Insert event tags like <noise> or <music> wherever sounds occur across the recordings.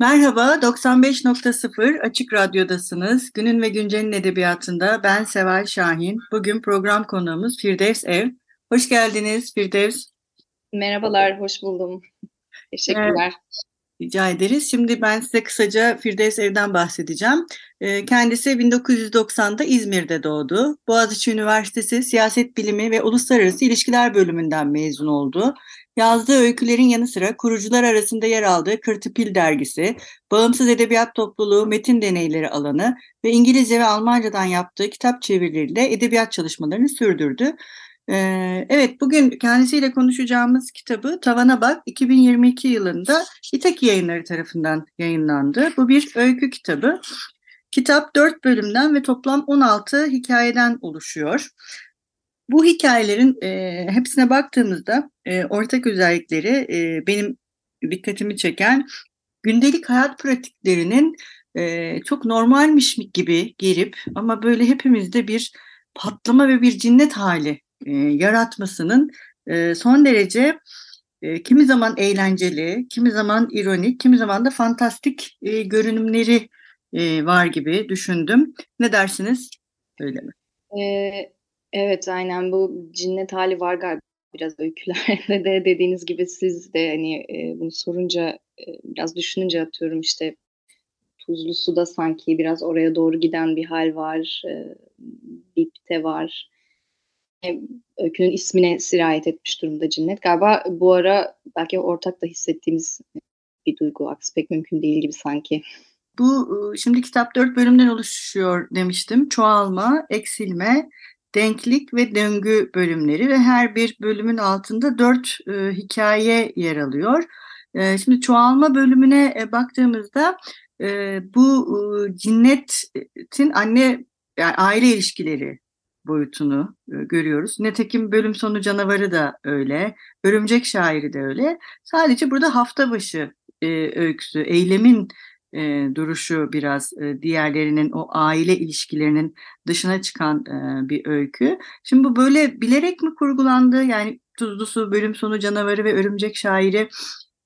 Merhaba, 95.0 Açık Radyo'dasınız. Günün ve Güncel'in edebiyatında ben Seval Şahin. Bugün program konuğumuz Firdevs Ev. Hoş geldiniz Firdevs. Merhabalar, hoş buldum. Teşekkürler. Rica ederiz. Şimdi ben size kısaca Firdevs Ev'den bahsedeceğim. Ee, kendisi 1990'da İzmir'de doğdu. Boğaziçi Üniversitesi Siyaset Bilimi ve Uluslararası İlişkiler bölümünden mezun oldu. Yazdığı öykülerin yanı sıra kurucular arasında yer aldığı Kırtıpil dergisi, Bağımsız Edebiyat Topluluğu Metin Deneyleri alanı ve İngilizce ve Almancadan yaptığı kitap çevirileriyle edebiyat çalışmalarını sürdürdü. Ee, evet, bugün kendisiyle konuşacağımız kitabı Tavana Bak 2022 yılında İtaki Yayınları tarafından yayınlandı. Bu bir öykü kitabı. Kitap 4 bölümden ve toplam 16 hikayeden oluşuyor. Bu hikayelerin e, hepsine baktığımızda e, ortak özellikleri e, benim dikkatimi çeken gündelik hayat pratiklerinin e, çok normalmiş gibi gelip ama böyle hepimizde bir patlama ve bir cinnet hali e, yaratmasının e, son derece e, kimi zaman eğlenceli, kimi zaman ironik, kimi zaman da fantastik e, görünümleri e, var gibi düşündüm. Ne dersiniz? Öyle mi? Ee, evet aynen bu cinnet hali var galiba biraz öykülerde de dediğiniz gibi siz de hani e, bunu sorunca e, biraz düşününce atıyorum işte tuzlu suda sanki biraz oraya doğru giden bir hal var. E, Bip'te var öykünün ismine sirayet etmiş durumda cinnet. Galiba bu ara belki ortak da hissettiğimiz bir duygu. Aksi pek mümkün değil gibi sanki. Bu şimdi kitap dört bölümden oluşuyor demiştim. Çoğalma, eksilme, denklik ve döngü bölümleri ve her bir bölümün altında dört e, hikaye yer alıyor. E, şimdi çoğalma bölümüne e, baktığımızda e, bu e, cinnetin anne yani aile ilişkileri boyutunu e, görüyoruz. Netekim bölüm sonu canavarı da öyle, örümcek şairi de öyle. Sadece burada hafta başı e, öyküsü, eylemin e, duruşu biraz e, diğerlerinin o aile ilişkilerinin dışına çıkan e, bir öykü. Şimdi bu böyle bilerek mi kurgulandı? Yani Tuzlu Su, Bölüm Sonu Canavarı ve Örümcek Şairi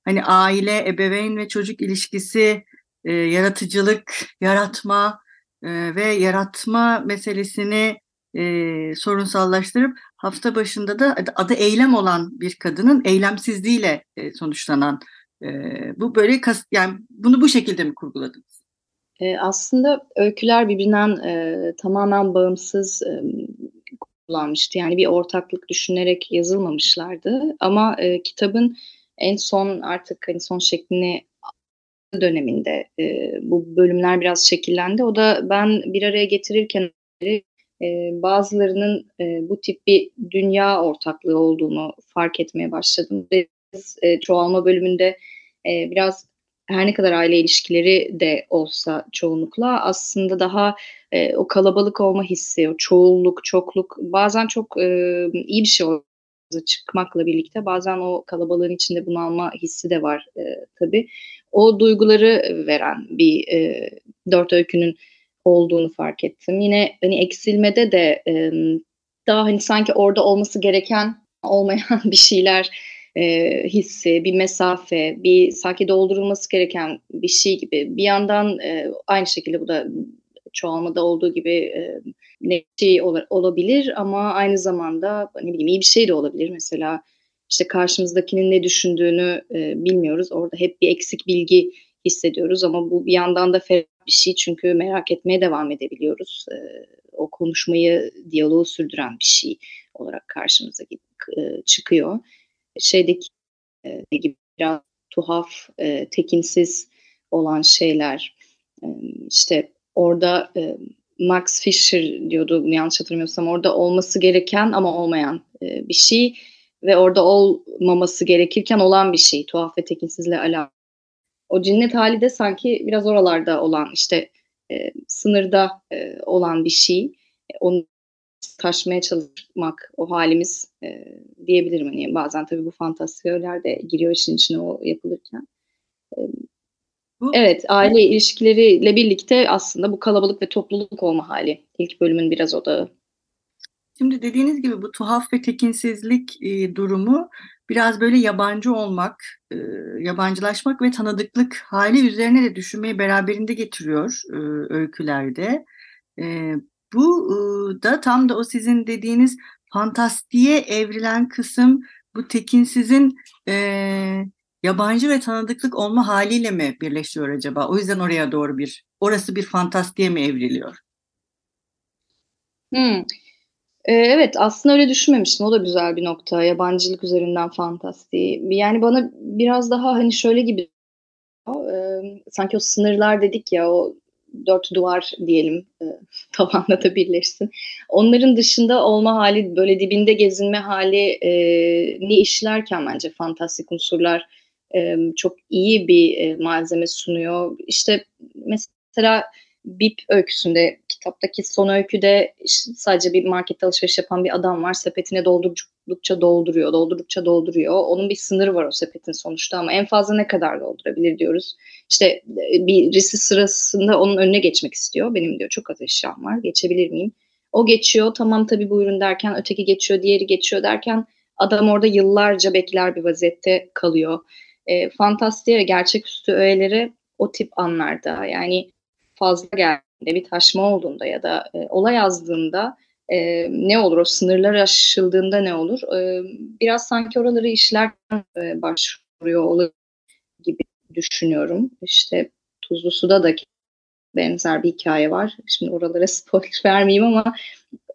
hani aile, ebeveyn ve çocuk ilişkisi, e, yaratıcılık, yaratma e, ve yaratma meselesini e, sorunsallaştırıp hafta başında da adı eylem olan bir kadının eylemsizliğiyle e, sonuçlanan bu böyle kas, yani bunu bu şekilde mi kurguladınız? E, aslında öyküler birbirinden e, tamamen bağımsız e, kullanmıştı. Yani bir ortaklık düşünerek yazılmamışlardı. Ama e, kitabın en son artık hani son şeklini döneminde e, bu bölümler biraz şekillendi. O da ben bir araya getirirken e, bazılarının e, bu tip bir dünya ortaklığı olduğunu fark etmeye başladım. E, çoğalma bölümünde e, biraz her ne kadar aile ilişkileri de olsa çoğunlukla aslında daha e, o kalabalık olma hissi, o çoğulluk, çokluk bazen çok e, iyi bir şey çıkmakla birlikte bazen o kalabalığın içinde bunalma hissi de var e, tabii. O duyguları veren bir e, dört öykünün olduğunu fark ettim. Yine hani eksilmede de e, daha hani sanki orada olması gereken olmayan <laughs> bir şeyler e, hissi, bir mesafe, bir sanki doldurulması gereken bir şey gibi. Bir yandan e, aynı şekilde bu da çoğalmada olduğu gibi e, ne şey ol, olabilir ama aynı zamanda ne bileyim iyi bir şey de olabilir. Mesela işte karşımızdakinin ne düşündüğünü e, bilmiyoruz. Orada hep bir eksik bilgi hissediyoruz ama bu bir yandan da ferah bir şey çünkü merak etmeye devam edebiliyoruz. E, o konuşmayı, diyaloğu sürdüren bir şey olarak karşımıza e, çıkıyor. Şeydeki e, gibi biraz tuhaf, e, tekinsiz olan şeyler e, işte orada e, Max Fisher diyordu yanlış hatırlamıyorsam orada olması gereken ama olmayan e, bir şey ve orada olmaması gerekirken olan bir şey tuhaf ve tekinsizle alakalı. O cinnet hali de sanki biraz oralarda olan işte e, sınırda e, olan bir şey. Onu taşmaya çalışmak o halimiz e, diyebilirim. Hani bazen tabii bu fantaziyolar de giriyor işin içine o yapılırken. E, bu, evet, aile ilişkileriyle birlikte aslında bu kalabalık ve topluluk olma hali. İlk bölümün biraz odağı. Şimdi dediğiniz gibi bu tuhaf ve tekinsizlik e, durumu biraz böyle yabancı olmak, e, yabancılaşmak ve tanıdıklık hali üzerine de düşünmeyi beraberinde getiriyor e, öykülerde. E, bu e, da tam da o sizin dediğiniz fantastiğe evrilen kısım bu tekinsizin e, yabancı ve tanıdıklık olma haliyle mi birleşiyor acaba? O yüzden oraya doğru bir, orası bir fantastiğe mi evriliyor? Hmm. Ee, evet aslında öyle düşünmemiştim. O da güzel bir nokta. Yabancılık üzerinden fantastiği. Yani bana biraz daha hani şöyle gibi e, sanki o sınırlar dedik ya o dört duvar diyelim e, <laughs> tavanla da birleşsin. Onların dışında olma hali böyle dibinde gezinme hali e, ni işlerken bence fantastik unsurlar e, çok iyi bir e, malzeme sunuyor. İşte mesela Bip öyküsünde, kitaptaki son öyküde sadece bir markette alışveriş yapan bir adam var. Sepetine doldurdukça dolduruyor, doldurdukça dolduruyor. Onun bir sınırı var o sepetin sonuçta ama en fazla ne kadar doldurabilir diyoruz. İşte e, birisi sırasında onun önüne geçmek istiyor. Benim diyor çok az eşyam var, geçebilir miyim? O geçiyor, tamam tabii buyurun derken öteki geçiyor, diğeri geçiyor derken adam orada yıllarca bekler bir vaziyette kalıyor. E, fantastiğe gerçeküstü öğeleri o tip anlarda yani fazla geldiğinde, bir taşma olduğunda ya da e, olay yazdığında e, ne olur, o sınırlar aşıldığında ne olur? E, biraz sanki oraları işlerken e, başvuruyor olur gibi düşünüyorum. İşte Tuzlu Su'da da benzer bir hikaye var. Şimdi oralara <laughs> spoiler vermeyeyim ama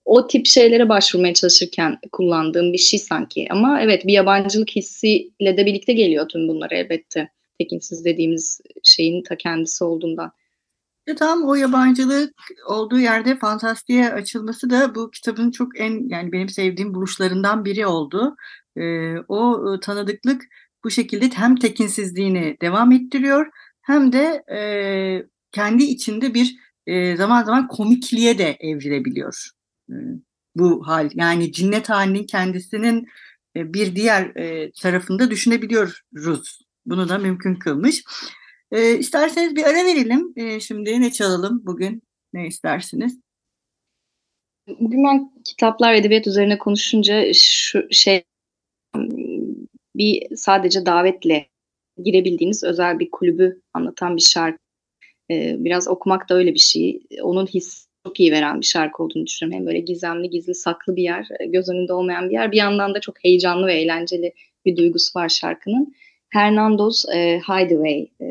o tip şeylere başvurmaya çalışırken kullandığım bir şey sanki. Ama evet bir yabancılık hissiyle de birlikte geliyor tüm bunlar elbette. Tekinsiz dediğimiz şeyin ta kendisi olduğundan. İşte tam o yabancılık olduğu yerde fantastiğe açılması da bu kitabın çok en yani benim sevdiğim buluşlarından biri oldu. Ee, o tanıdıklık bu şekilde hem tekinsizliğini devam ettiriyor hem de e, kendi içinde bir e, zaman zaman komikliğe de evrilebiliyor. E, bu hal yani cinnet halinin kendisinin e, bir diğer e, tarafında düşünebiliyoruz. Bunu da mümkün kılmış. E, isterseniz bir ara verelim. E, şimdi ne çalalım bugün? Ne istersiniz? Bugün ben kitaplar, edebiyat üzerine konuşunca şu şey bir sadece davetle girebildiğiniz özel bir kulübü anlatan bir şarkı. Ee, biraz okumak da öyle bir şey. Onun his çok iyi veren bir şarkı olduğunu düşünüyorum. Hem böyle gizemli, gizli, saklı bir yer, göz önünde olmayan bir yer. Bir yandan da çok heyecanlı ve eğlenceli bir duygusu var şarkının. Hernando's e, Hideaway, e,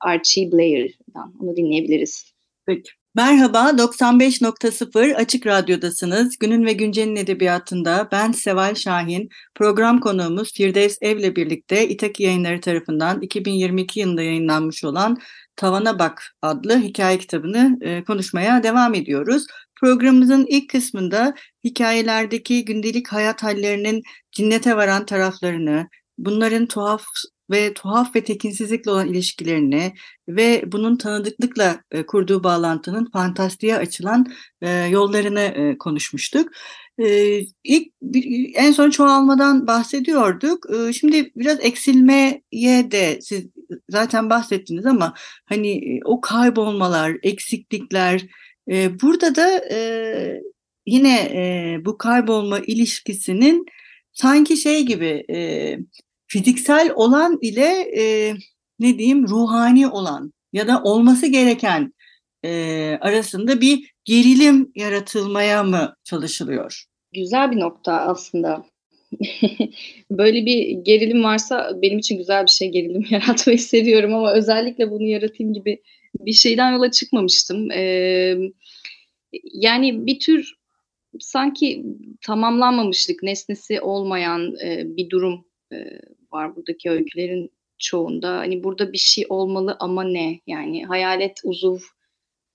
Archie Blair'dan. Onu dinleyebiliriz. Peki. Merhaba, 95.0 Açık Radyo'dasınız. Günün ve Güncel'in edebiyatında ben Seval Şahin. Program konuğumuz Firdevs Ev'le birlikte İtaki Yayınları tarafından 2022 yılında yayınlanmış olan Tavana Bak adlı hikaye kitabını e, konuşmaya devam ediyoruz. Programımızın ilk kısmında hikayelerdeki gündelik hayat hallerinin cinnete varan taraflarını, bunların tuhaf ve tuhaf ve tekinsizlikle olan ilişkilerini ve bunun tanıdıklıkla e, kurduğu bağlantının fantastiğe açılan e, yollarını e, konuşmuştuk. E, en son çoğalmadan bahsediyorduk. Şimdi biraz eksilmeye de siz zaten bahsettiniz ama hani o kaybolmalar, eksiklikler burada da yine bu kaybolma ilişkisinin sanki şey gibi fiziksel olan ile e, ne diyeyim ruhani olan ya da olması gereken e, arasında bir gerilim yaratılmaya mı çalışılıyor? Güzel bir nokta aslında. <laughs> Böyle bir gerilim varsa benim için güzel bir şey gerilim <laughs> yaratmayı seviyorum ama özellikle bunu yaratayım gibi bir şeyden yola çıkmamıştım. Ee, yani bir tür sanki tamamlanmamışlık, nesnesi olmayan e, bir durum e, var buradaki öykülerin çoğunda. Hani burada bir şey olmalı ama ne? Yani hayalet uzuv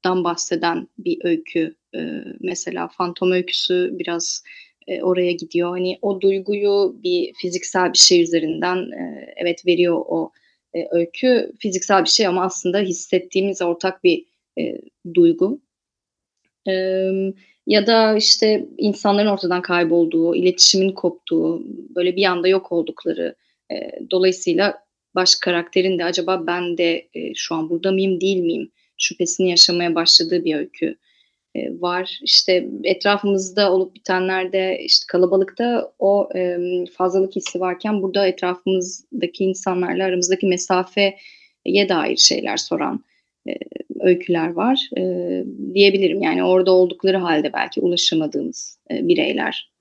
hayattan bahseden bir öykü. E, mesela Fantom öyküsü biraz e, oraya gidiyor. Hani o duyguyu bir fiziksel bir şey üzerinden e, evet veriyor o e, öykü. Fiziksel bir şey ama aslında hissettiğimiz ortak bir e, duygu. E, ya da işte insanların ortadan kaybolduğu, iletişimin koptuğu, böyle bir anda yok oldukları. E, dolayısıyla baş karakterin de acaba ben de e, şu an burada mıyım değil miyim şüphesini yaşamaya başladığı bir öykü e, var. İşte etrafımızda olup bitenlerde işte kalabalıkta o e, fazlalık hissi varken burada etrafımızdaki insanlarla aramızdaki mesafeye dair şeyler soran e, öyküler var e, diyebilirim. Yani orada oldukları halde belki ulaşamadığımız e, bireyler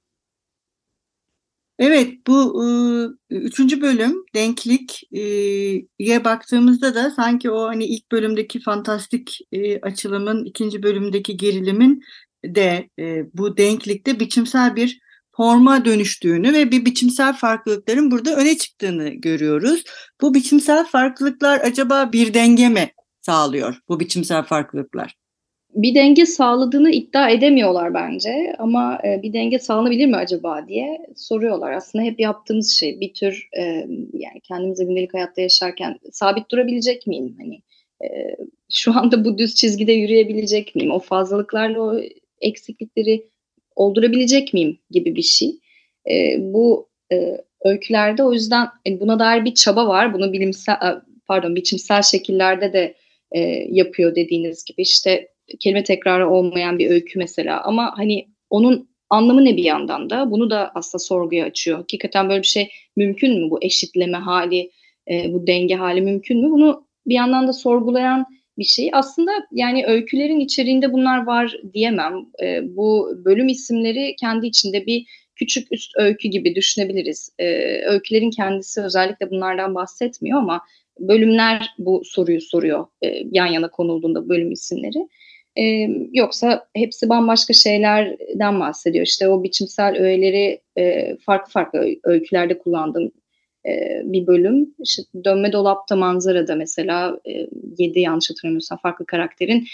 Evet, bu ıı, üçüncü bölüm denklik'ye baktığımızda da sanki o hani ilk bölümdeki fantastik e, açılımın ikinci bölümdeki gerilimin de e, bu denklikte biçimsel bir forma dönüştüğünü ve bir biçimsel farklılıkların burada öne çıktığını görüyoruz. Bu biçimsel farklılıklar acaba bir denge mi sağlıyor bu biçimsel farklılıklar? Bir denge sağladığını iddia edemiyorlar bence ama e, bir denge sağlanabilir mi acaba diye soruyorlar. Aslında hep yaptığımız şey bir tür e, yani kendimize gündelik hayatta yaşarken sabit durabilecek miyim? Hani e, şu anda bu düz çizgide yürüyebilecek miyim? O fazlalıklarla o eksiklikleri oldurabilecek miyim gibi bir şey. E, bu e, öykülerde o yüzden yani buna dair bir çaba var. Bunu bilimsel pardon biçimsel şekillerde de e, yapıyor dediğiniz gibi işte kelime tekrarı olmayan bir öykü mesela ama hani onun anlamı ne bir yandan da bunu da aslında sorguya açıyor. Hakikaten böyle bir şey mümkün mü bu eşitleme hali, e, bu denge hali mümkün mü? Bunu bir yandan da sorgulayan bir şey. Aslında yani öykülerin içeriğinde bunlar var diyemem. E, bu bölüm isimleri kendi içinde bir küçük üst öykü gibi düşünebiliriz. E, öykülerin kendisi özellikle bunlardan bahsetmiyor ama bölümler bu soruyu soruyor e, yan yana konulduğunda bölüm isimleri. E, yoksa hepsi bambaşka şeylerden bahsediyor. İşte o biçimsel öğeleri e, farklı farklı öykülerde kullandığım e, bir bölüm. İşte Dönme Dolap'ta Manzara'da mesela e, 7 yanlış hatırlamıyorsam farklı karakterin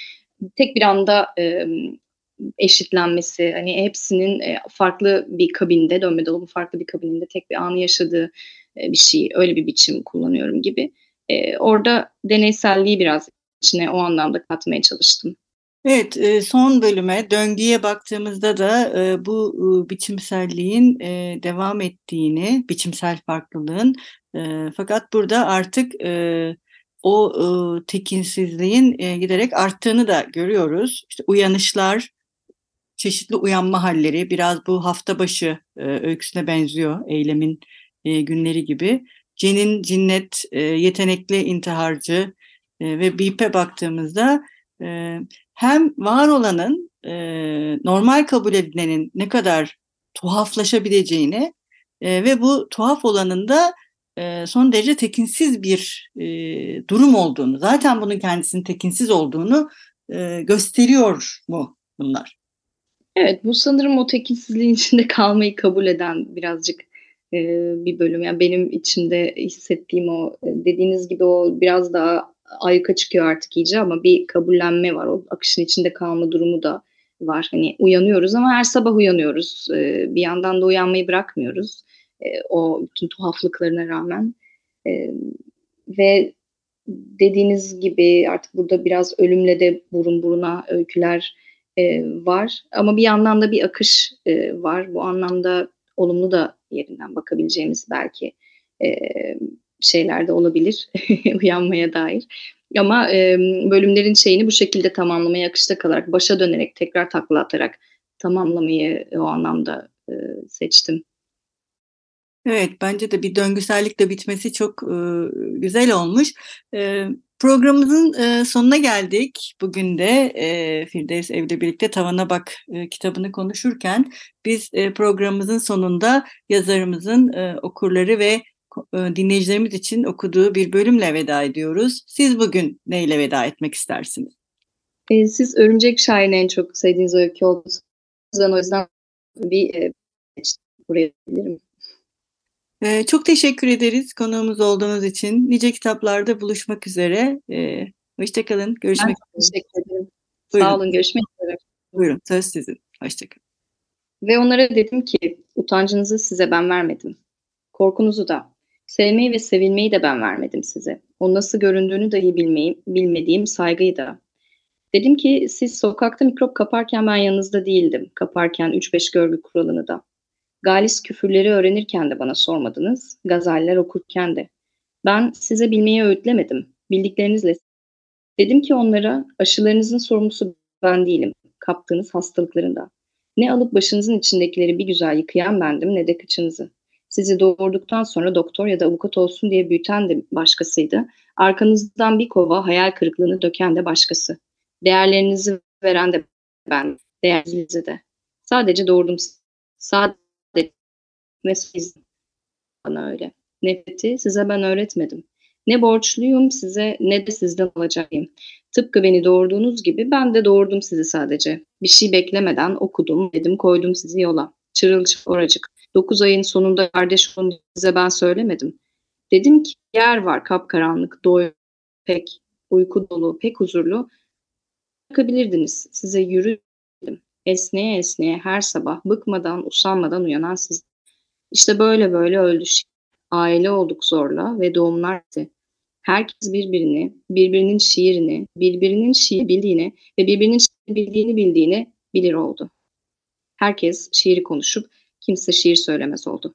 tek bir anda e, eşitlenmesi, hani hepsinin e, farklı bir kabinde, Dönme Dolap'ın farklı bir kabininde tek bir anı yaşadığı e, bir şey, öyle bir biçim kullanıyorum gibi. E, orada deneyselliği biraz içine o anlamda katmaya çalıştım. Evet, son bölüme, döngüye baktığımızda da bu biçimselliğin devam ettiğini, biçimsel farklılığın fakat burada artık o tekinsizliğin giderek arttığını da görüyoruz. İşte uyanışlar, çeşitli uyanma halleri, biraz bu hafta başı öyküsüne benziyor eylemin günleri gibi. Cenin cinnet, yetenekli intiharcı ve Bip'e baktığımızda hem var olanın e, normal kabul edilenin ne kadar tuhaflaşabileceğini e, ve bu tuhaf olanın da e, son derece tekinsiz bir e, durum olduğunu, zaten bunun kendisinin tekinsiz olduğunu e, gösteriyor mu bunlar? Evet, bu sanırım o tekinsizliğin içinde kalmayı kabul eden birazcık e, bir bölüm. Yani benim içimde hissettiğim o dediğiniz gibi o biraz daha ayyuka çıkıyor artık iyice ama bir kabullenme var. O akışın içinde kalma durumu da var. Hani uyanıyoruz ama her sabah uyanıyoruz. Ee, bir yandan da uyanmayı bırakmıyoruz. Ee, o bütün tuhaflıklarına rağmen. Ee, ve dediğiniz gibi artık burada biraz ölümle de burun buruna öyküler e, var. Ama bir yandan da bir akış e, var. Bu anlamda olumlu da yerinden bakabileceğimiz belki e, şeyler de olabilir <laughs> uyanmaya dair. Ama e, bölümlerin şeyini bu şekilde tamamlamaya akışta kalarak, başa dönerek, tekrar takla atarak tamamlamayı o anlamda e, seçtim. Evet, bence de bir döngüsellikle bitmesi çok e, güzel olmuş. E, programımızın e, sonuna geldik. Bugün de e, Firdevs Ev'le birlikte Tavana Bak e, kitabını konuşurken biz e, programımızın sonunda yazarımızın e, okurları ve e, dinleyicilerimiz için okuduğu bir bölümle veda ediyoruz. Siz bugün neyle veda etmek istersiniz? E, siz Örümcek Şahin'i en çok sevdiğiniz öykü oldunuz. Ben o yüzden bir e, buraya bilirim. Ee, çok teşekkür ederiz konuğumuz olduğunuz için. Nice kitaplarda buluşmak üzere. Ee, hoşçakalın. Görüşmek üzere. Teşekkür ederim. Buyurun. Sağ olun, görüşmek üzere. Buyurun, söz sizin. Hoşçakalın. Ve onlara dedim ki, utancınızı size ben vermedim. Korkunuzu da, sevmeyi ve sevilmeyi de ben vermedim size. O nasıl göründüğünü dahi bilmeyi, bilmediğim saygıyı da. Dedim ki siz sokakta mikrop kaparken ben yanınızda değildim. Kaparken 3-5 görgü kuralını da. Galis küfürleri öğrenirken de bana sormadınız. Gazeller okurken de. Ben size bilmeyi öğütlemedim. Bildiklerinizle. Dedim ki onlara aşılarınızın sorumlusu ben değilim. Kaptığınız hastalıklarında. Ne alıp başınızın içindekileri bir güzel yıkayan bendim ne de kıçınızı. Sizi doğurduktan sonra doktor ya da avukat olsun diye büyüten de başkasıydı. Arkanızdan bir kova hayal kırıklığını döken de başkası. Değerlerinizi veren de ben, değerinizi de. Sadece doğurdum. Sadece siz bana öyle. Nefreti size ben öğretmedim. Ne borçluyum size ne de sizden alacağım. Tıpkı beni doğurduğunuz gibi ben de doğurdum sizi sadece. Bir şey beklemeden okudum, dedim koydum sizi yola. Çırılçık oracık. Dokuz ayın sonunda kardeş onu size ben söylemedim. Dedim ki yer var kapkaranlık, doy pek uyku dolu, pek huzurlu. Bakabilirdiniz. Size yürü dedim. Esneye esneye her sabah bıkmadan, usanmadan uyanan siz. İşte böyle böyle öldü. Aile olduk zorla ve doğumlar bitti. Herkes birbirini, birbirinin şiirini, birbirinin şiir bildiğini ve birbirinin şiir bildiğini bildiğini bilir oldu. Herkes şiiri konuşup kimse şiir söylemez oldu.